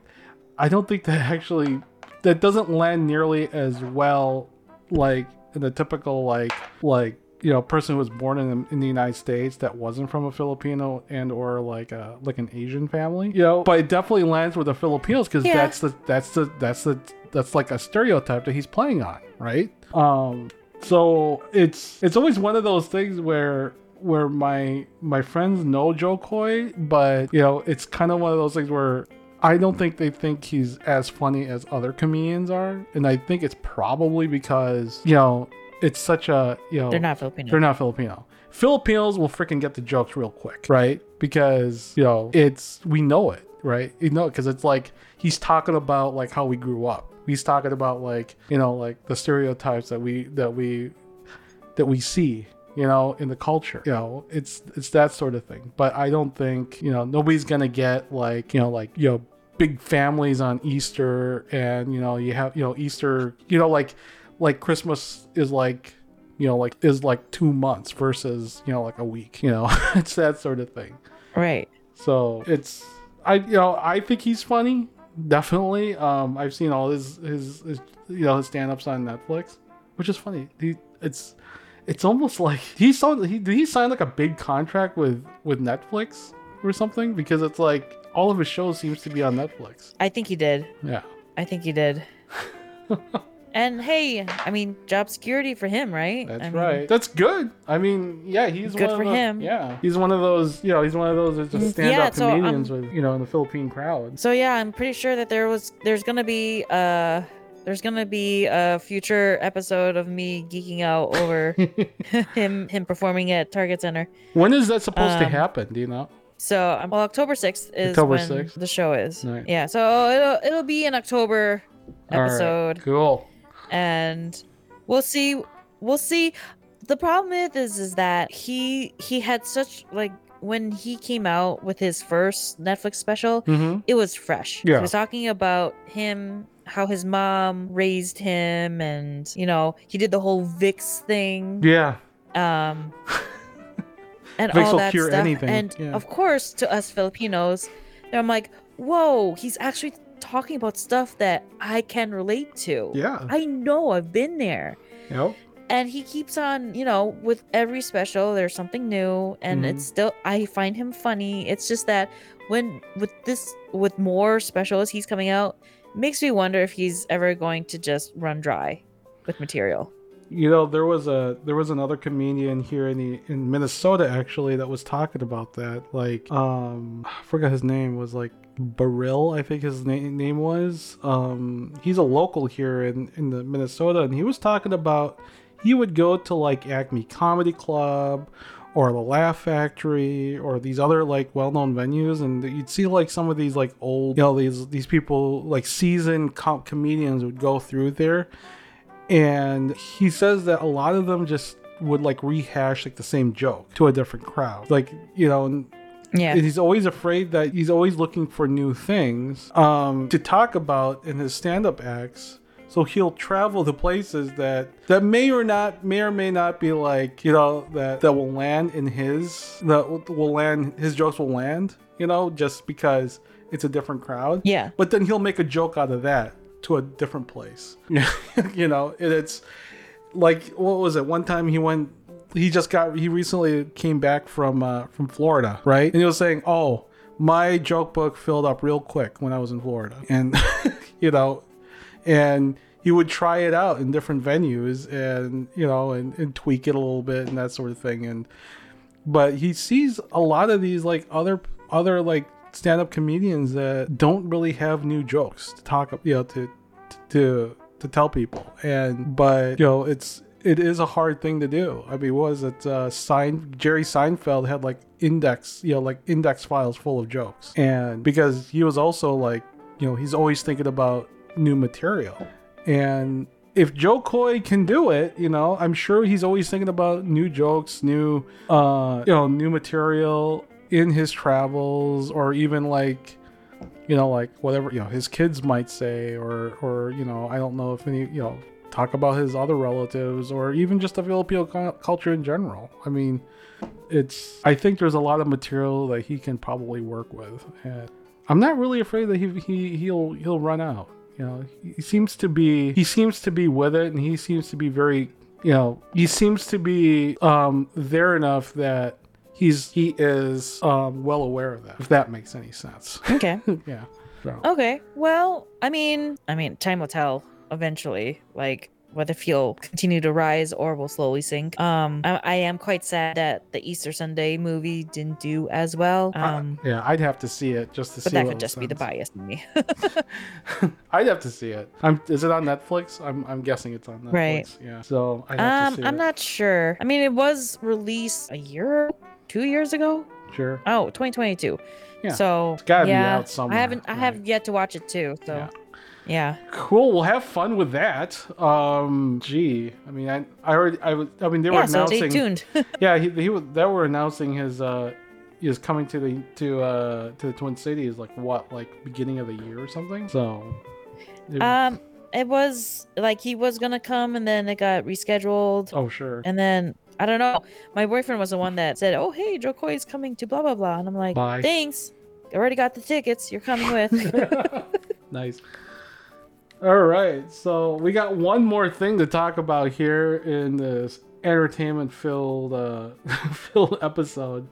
S1: i don't think that actually that doesn't land nearly as well like in the typical like like you know person who was born in, in the united states that wasn't from a filipino and or like a like an asian family you know but it definitely lands with the filipinos because
S2: Yeah.
S1: that's the that's the that's the that's like a stereotype that he's playing on right um so it's it's always one of those things where where my my friends know Jo Koy, but you know it's kind of one of those things where I don't think they think he's as funny as other comedians are, and I think it's probably because you know it's such a you know
S2: They're not Filipino.
S1: they're not Filipino. Filipinos will freaking get the jokes real quick, right? Because you know it's we know it, right? You know because it's like he's talking about like how we grew up. He's talking about like you know like the stereotypes that we that we that we see you know in the culture you know it's it's that sort of thing but i don't think you know nobody's gonna get like you know like you know big families on easter and you know you have you know easter you know like like christmas is like you know like is like two months versus you know like a week you know it's that sort of thing
S2: Right.
S1: so it's I you know I think he's funny definitely. Um, I've seen all his his, his you know his stand ups on Netflix, which is funny. He it's it's almost like he saw he did he sign like a big contract with with Netflix or something because it's like all of his shows seems to be on Netflix.
S2: I think he did.
S1: Yeah.
S2: I think he did. and hey, I mean, job security for him, right?
S1: That's
S2: I mean,
S1: right. That's good. I mean, yeah, he's
S2: Good
S1: one
S2: for
S1: of the,
S2: him.
S1: Yeah, he's one of those. You know, he's one of those that just stand
S2: yeah,
S1: up
S2: so, um,
S1: comedians with you know in the Philippine crowd.
S2: So yeah, I'm pretty sure that there was there's gonna be uh there's gonna be a future episode of me geeking out over him him performing at Target Center.
S1: When is that supposed to
S2: Um,
S1: happen? Do you know?
S2: So um, well, October sixth is
S1: October
S2: when
S1: 6th?
S2: the show is.
S1: Right.
S2: Yeah, so it'll it'll be an October
S1: All right,
S2: episode,
S1: Cool.
S2: And we'll see. We'll see. The problem with is is that he he had such like when he came out with his first Netflix special,
S1: Mm-hmm.
S2: it was fresh.
S1: Yeah.
S2: He was talking about him, how his mom raised him, and you know, he did the whole Vicks thing.
S1: Yeah.
S2: Um and
S1: Vicks
S2: all
S1: will
S2: that
S1: cure
S2: stuff.
S1: anything,
S2: And
S1: yeah.
S2: of course, to us Filipinos, I'm like, whoa, he's actually talking about stuff that I can relate to.
S1: Yeah.
S2: I know I've been there
S1: Yep.
S2: and he keeps on you know with every special there's something new and
S1: Mhm.
S2: it's still i find him funny it's just that when with this with more specials he's coming out makes me wonder if he's ever going to just run dry with material
S1: You know, there was a there was another comedian here in the in Minnesota actually that was talking about that. Like, um, I forgot his name was like Baril, I think his name name was. Um, he's a local here in in the Minnesota, and he was talking about he would go to like Acme Comedy Club or the Laugh Factory or these other like well-known venues and you'd see like some of these like old you know these these people like seasoned com- comedians would go through there and he says that a lot of them just would like rehash like the same joke to a different crowd like you know
S2: Yeah.
S1: and he's always afraid that he's always looking for new things um, to talk about in his stand-up acts. So he'll travel to places that that may or not may or may not be like you know that that will land in his that will land his jokes will land you know just because it's a different crowd.
S2: Yeah.
S1: But then he'll make a joke out of that to a different place. you know, and it's like what was it? One time he went he just got he recently came back from uh from Florida, right? And he was saying, "Oh, my joke book filled up real quick when I was in Florida." And you know, and he would try it out in different venues and you know and, and tweak it a little bit and that sort of thing and but he sees a lot of these like other other like stand-up comedians that don't really have new jokes to talk you know to to to tell people and but you know it's it is a hard thing to do. I mean was it uh Sein, jerry seinfeld had like index you know like index files full of jokes. And because he was also like you know he's always thinking about new material. And if Jo Koy can do it, you know, I'm sure he's always thinking about new jokes, new, uh, you know, new material in his travels, or even like, you know, like whatever you know his kids might say, or or you know, I don't know if any, you know, talk about his other relatives, or even just the Filipino culture in general. I mean, it's. I think there's a lot of material that he can probably work with, and I'm not really afraid that he he he'll he'll run out. You know, he seems to be he seems to be with it, and he seems to be very you know he seems to be um there enough that he's he is um well aware of that. If that makes any sense.
S2: Okay.
S1: yeah. So.
S2: Okay. Well, I mean, I mean, time will tell eventually, like whether he'll continue to rise or will slowly sink. Um, I, I am quite sad that the Easter Sunday movie didn't do as well. Um,
S1: yeah, I'd have to see it just to
S2: but
S1: see.
S2: that
S1: what
S2: could just be the bias in me.
S1: I'd have to see it. I'm, is it on Netflix? I'm, I'm guessing it's on Netflix.
S2: Right.
S1: Yeah. So I have
S2: um,
S1: to see
S2: I'm
S1: it.
S2: not sure. I mean, it was released a year, two years ago.
S1: sure.
S2: Oh, 2022.
S1: Yeah,
S2: So
S1: it's gotta be out somewhere,
S2: I haven't. I have yet to watch it too. So
S1: Yeah.
S2: Yeah.
S1: Cool. We'll have fun with that. Um, gee, I mean, I, I already, I was, I mean, they were
S2: Yeah. So
S1: announcing.
S2: stay tuned.
S1: Yeah, he, he was. They were announcing his, uh, was coming to the to uh to the Twin Cities like what, like beginning of the year or something. So. it-
S2: um, it was like he was gonna come and then it got rescheduled.
S1: oh sure.
S2: And then I don't know. My boyfriend was the one that said, "Oh, hey, Jo Koy is coming to blah blah blah," and I'm like,
S1: Bye.
S2: "Thanks, I already got the tickets. You're coming with."
S1: nice. All right, so we got one more thing to talk about here in this entertainment-filled uh, filled episode.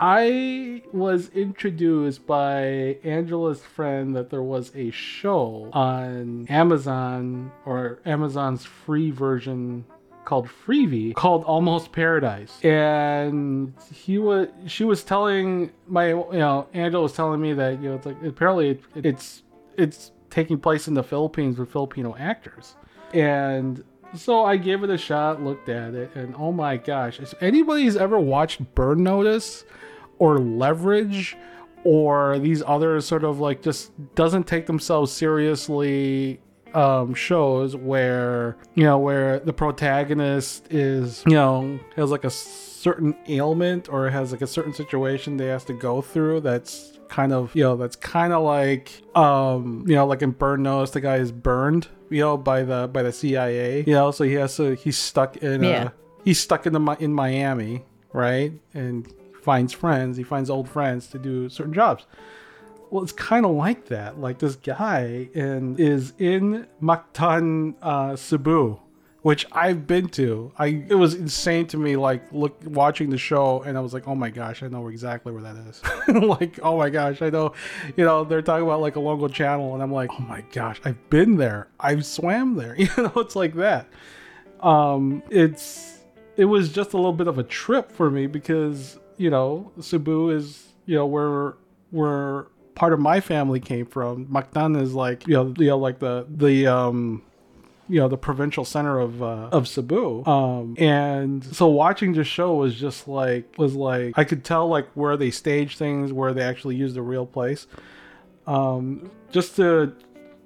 S1: I was introduced by Angela's friend that there was a show on Amazon or Amazon's free version called Freevee called Almost Paradise. And he was she was telling my you know, Angela was telling me that, you know, it's like apparently it, it's it's taking place in the Philippines with Filipino actors. And so I gave it a shot, looked at it, and oh my gosh, if anybody's ever watched Burn Notice or Leverage or these other sort of like just doesn't take themselves seriously um shows where you know where the protagonist is you know has like a certain ailment or has like a certain situation they has to go through that's kind of you know that's kind of like um you know like in burn notice the guy is burned you know by the by the cia you know so he has to he's stuck in
S2: Yeah.
S1: uh he's stuck in the in miami right and finds friends he finds old friends to do certain jobs well, it's kind of like that. Like this guy and is in Mactan uh, Cebu, which I've been to. I it was insane to me. Like look watching the show, and I was like, oh my gosh, I know exactly where that is. like oh my gosh, I know. You know they're talking about like a local channel, and I'm like, oh my gosh, I've been there. I've swam there. You know, it's like that. Um, it's it was just a little bit of a trip for me because you know Cebu is you know where where part of my family came from. Mactan is like you know you know like the the um you know the provincial center of uh, of Cebu. Um, and so watching the show was just like was like I could tell like where they stage things, where they actually use the real place. Um, just to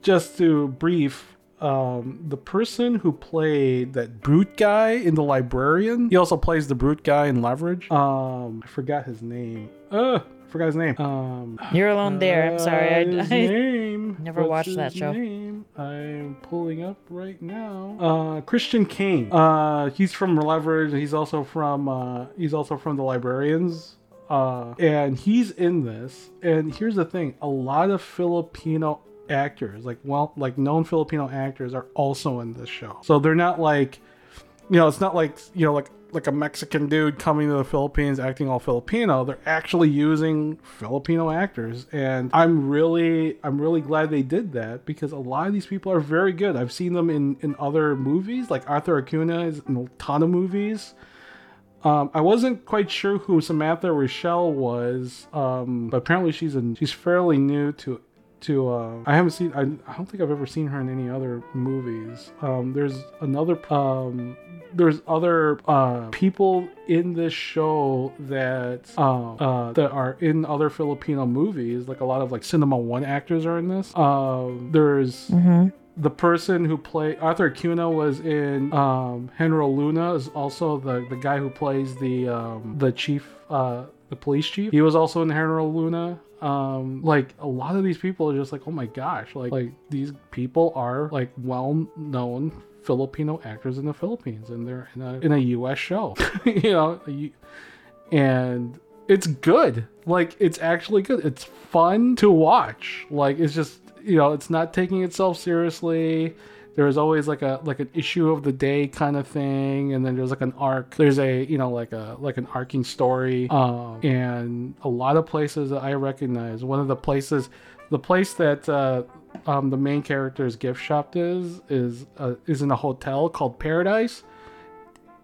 S1: just to brief um, the person who played that brute guy in the librarian. He also plays the brute guy in Leverage. Um, I forgot his name. Uh, forgot his name. Um,
S2: You're alone there. I'm sorry. I,
S1: his
S2: I
S1: name.
S2: never
S1: What's
S2: watched that show.
S1: Name? I'm pulling up right now. Uh, Christian Kane. Uh, he's from Leverage. He's also from. Uh, he's also from the Librarians. Uh, and he's in this. And here's the thing: a lot of Filipino actors, like well, like known Filipino actors, are also in this show. So they're not like, you know, it's not like you know, like like a Mexican dude coming to the Philippines acting all Filipino. They're actually using Filipino actors, and I'm really I'm really glad they did that because a lot of these people are very good. I've seen them in in other movies, like Arthur Acuna is in a ton of movies. Um, I wasn't quite sure who Samantha Richelle was, um, but apparently she's in, she's fairly new to to. Uh, I haven't seen. I, I don't think I've ever seen her in any other movies. Um, there's another. Um, there's other uh, people in this show that uh, uh, that are in other Filipino movies. Like a lot of like Cinema One actors are in this. Um, there's the person who played Arthur Cuna was in um, Heneral Luna is also the the guy who plays the um, the chief uh, the police chief. He was also in Heneral Luna. Um, like a lot of these people are just like, oh my gosh, like like these people are like well known Filipino actors in the Philippines, and they're in a in a U.S. show, you know, and it's good. Like it's actually good. It's fun to watch. Like it's just you know, it's not taking itself seriously. There's always like a like an issue of the day kind of thing, and then there's like an arc. There's a you know like a like an arcing story, um, and a lot of places that I recognize. One of the places, the place that uh, um, the main character's gift shop is is uh, is in a hotel called Paradise.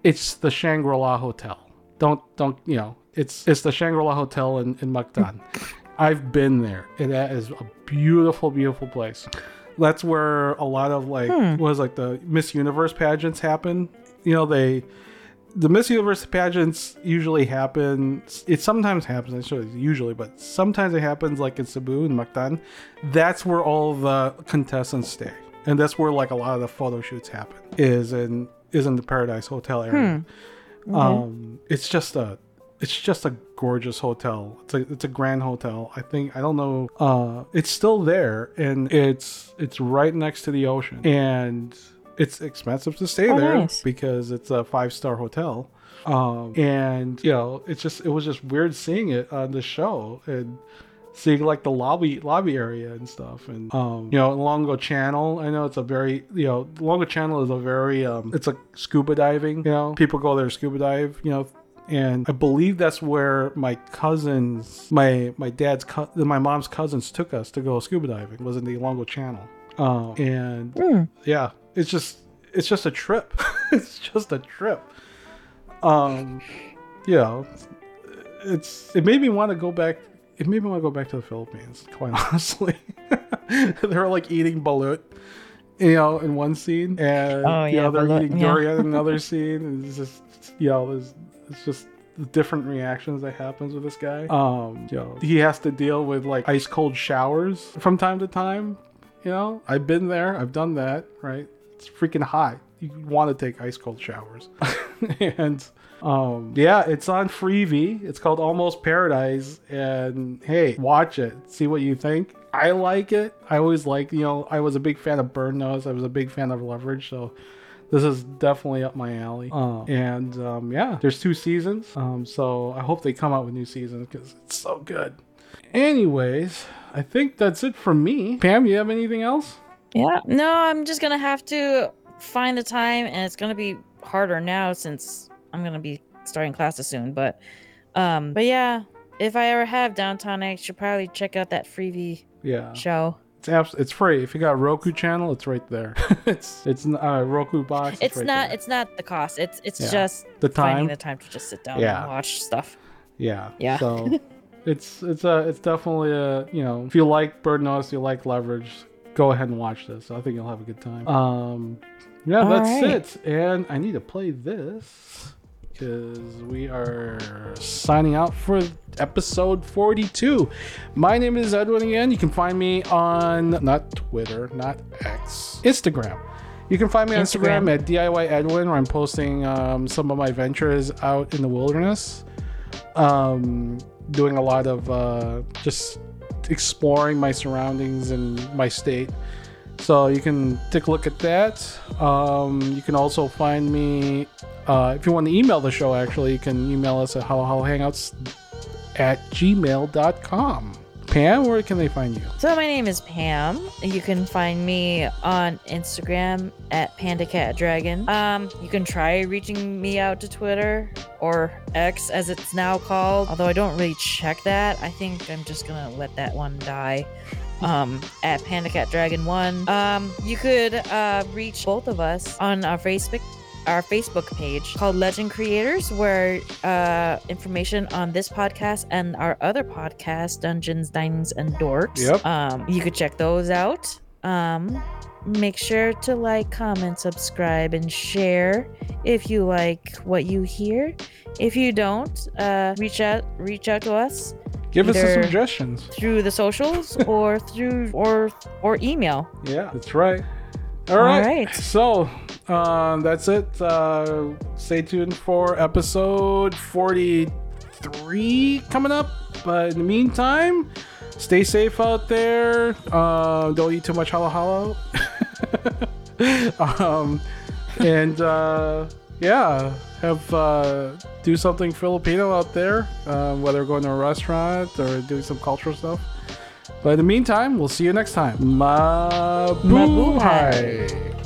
S1: It's the Shangri La Hotel. Don't don't you know? It's it's the Shangri La Hotel in in Mactan. I've been there, and that is a beautiful, beautiful place. That's where a lot of like was like the Miss Universe pageants happen. You know, they the Miss Universe pageants usually happen. It sometimes happens. I should usually, but sometimes it happens like in Cebu and Mactan. That's where all the contestants stay, and that's where like a lot of the photo shoots happen. Is in is in the Paradise Hotel area. Um, it's just a it's just a gorgeous hotel. It's a it's a grand hotel. I think I don't know. Uh, it's still there, and it's it's right next to the ocean, and it's expensive to stay
S2: Oh,
S1: there
S2: nice.
S1: because it's a five star hotel. Um, and you know, it's just it was just weird seeing it on the show and seeing like the lobby lobby area and stuff and um you know Olango channel i know it's a very you know Olango channel is a very um it's like scuba diving you know people go there scuba dive you know and i believe that's where my cousins my my dad's co- my mom's cousins took us to go scuba diving was in the Olango channel. Um and yeah it's just it's just a trip. It's just a trip. Um you know it's it made me want to go back it made me want to go back to the philippines quite honestly. They're like eating balut you know in one scene and
S2: Oh,
S1: you
S2: yeah,
S1: know they're
S2: balut,
S1: eating
S2: yeah.
S1: durian in another scene. And it's just you know there's it's just the different reactions that happens with this guy. Um know he has to deal with like ice cold showers from time to time you know? I've been there i've done that right? It's freaking hot. You want to take ice cold showers. And um yeah it's on freevee. It's called almost paradise. And hey watch it. See what you think. I like it. I always like you know i was a big fan of burn nose. I was a big fan of leverage. So this is definitely up my alley um, and um, yeah there's two seasons um, so i hope they come out with new seasons because it's so good anyways i think that's it from me pam you have anything else
S2: Yeah. No, I'm just gonna have to find the time, and it's gonna be harder now since I'm gonna be starting classes soon. But, um, but yeah, if I ever have downtown, I should probably check out that Freevee
S1: yeah
S2: show.
S1: It's abs- it's free. If you got Roku channel, it's right there. it's it's n- uh, Roku box.
S2: It's
S1: right
S2: not.
S1: there.
S2: It's not the cost. It's it's
S1: Yeah.
S2: just
S1: the
S2: finding
S1: time.
S2: the time to just sit down
S1: Yeah.
S2: and watch stuff.
S1: Yeah.
S2: Yeah.
S1: So it's it's a it's definitely a you know if you like Burn Notice, you like Leverage, go ahead and watch this. I think you'll have a good time. Um, yeah,
S2: All
S1: that's
S2: right.
S1: it. And I need to play this because we are signing out for episode 42. My name is Edwin again. You can find me on not Twitter, not X, Instagram. You can find me on Instagram,
S2: Instagram.
S1: at DIY Edwin, where I'm posting um, some of my ventures out in the wilderness. Um, doing a lot of uh, just exploring my surroundings and my state. So you can take a look at that. Um, you can also find me uh, if you want to email the show. Actually, you can email us at howhowhangouts at gmail.com. Pam, where can they find you?
S2: So my name is Pam. You can find me on Instagram at PandaCatDragon. Um, you can try reaching me out to Twitter or X as it's now called. Although I don't really check that. I think I'm just gonna let that one die. Um, at PandaCatDragon1. Um, you could uh, reach both of us on our Facebook our Facebook page called Legend Creators, where uh, information on this podcast and our other podcast, Dungeons, Dinings, and Dorks.
S1: Yep.
S2: Um, you could check those out. Um, make sure to like, comment, subscribe, and share if you like what you hear. If you don't, uh, reach out reach out to us
S1: Give us some suggestions.
S2: through the socials or through or or email.
S1: Yeah, that's right. All right.
S2: right.
S1: So um, that's it. Uh, stay tuned for episode 43 coming up. But in the meantime, stay safe out there. Uh, don't eat too much halo halo. um, and uh, yeah, have uh, do something Filipino out there, uh, whether going to a restaurant or doing some cultural stuff. But in the meantime, we'll see you next time. Mabuhay!
S2: Mabuhay.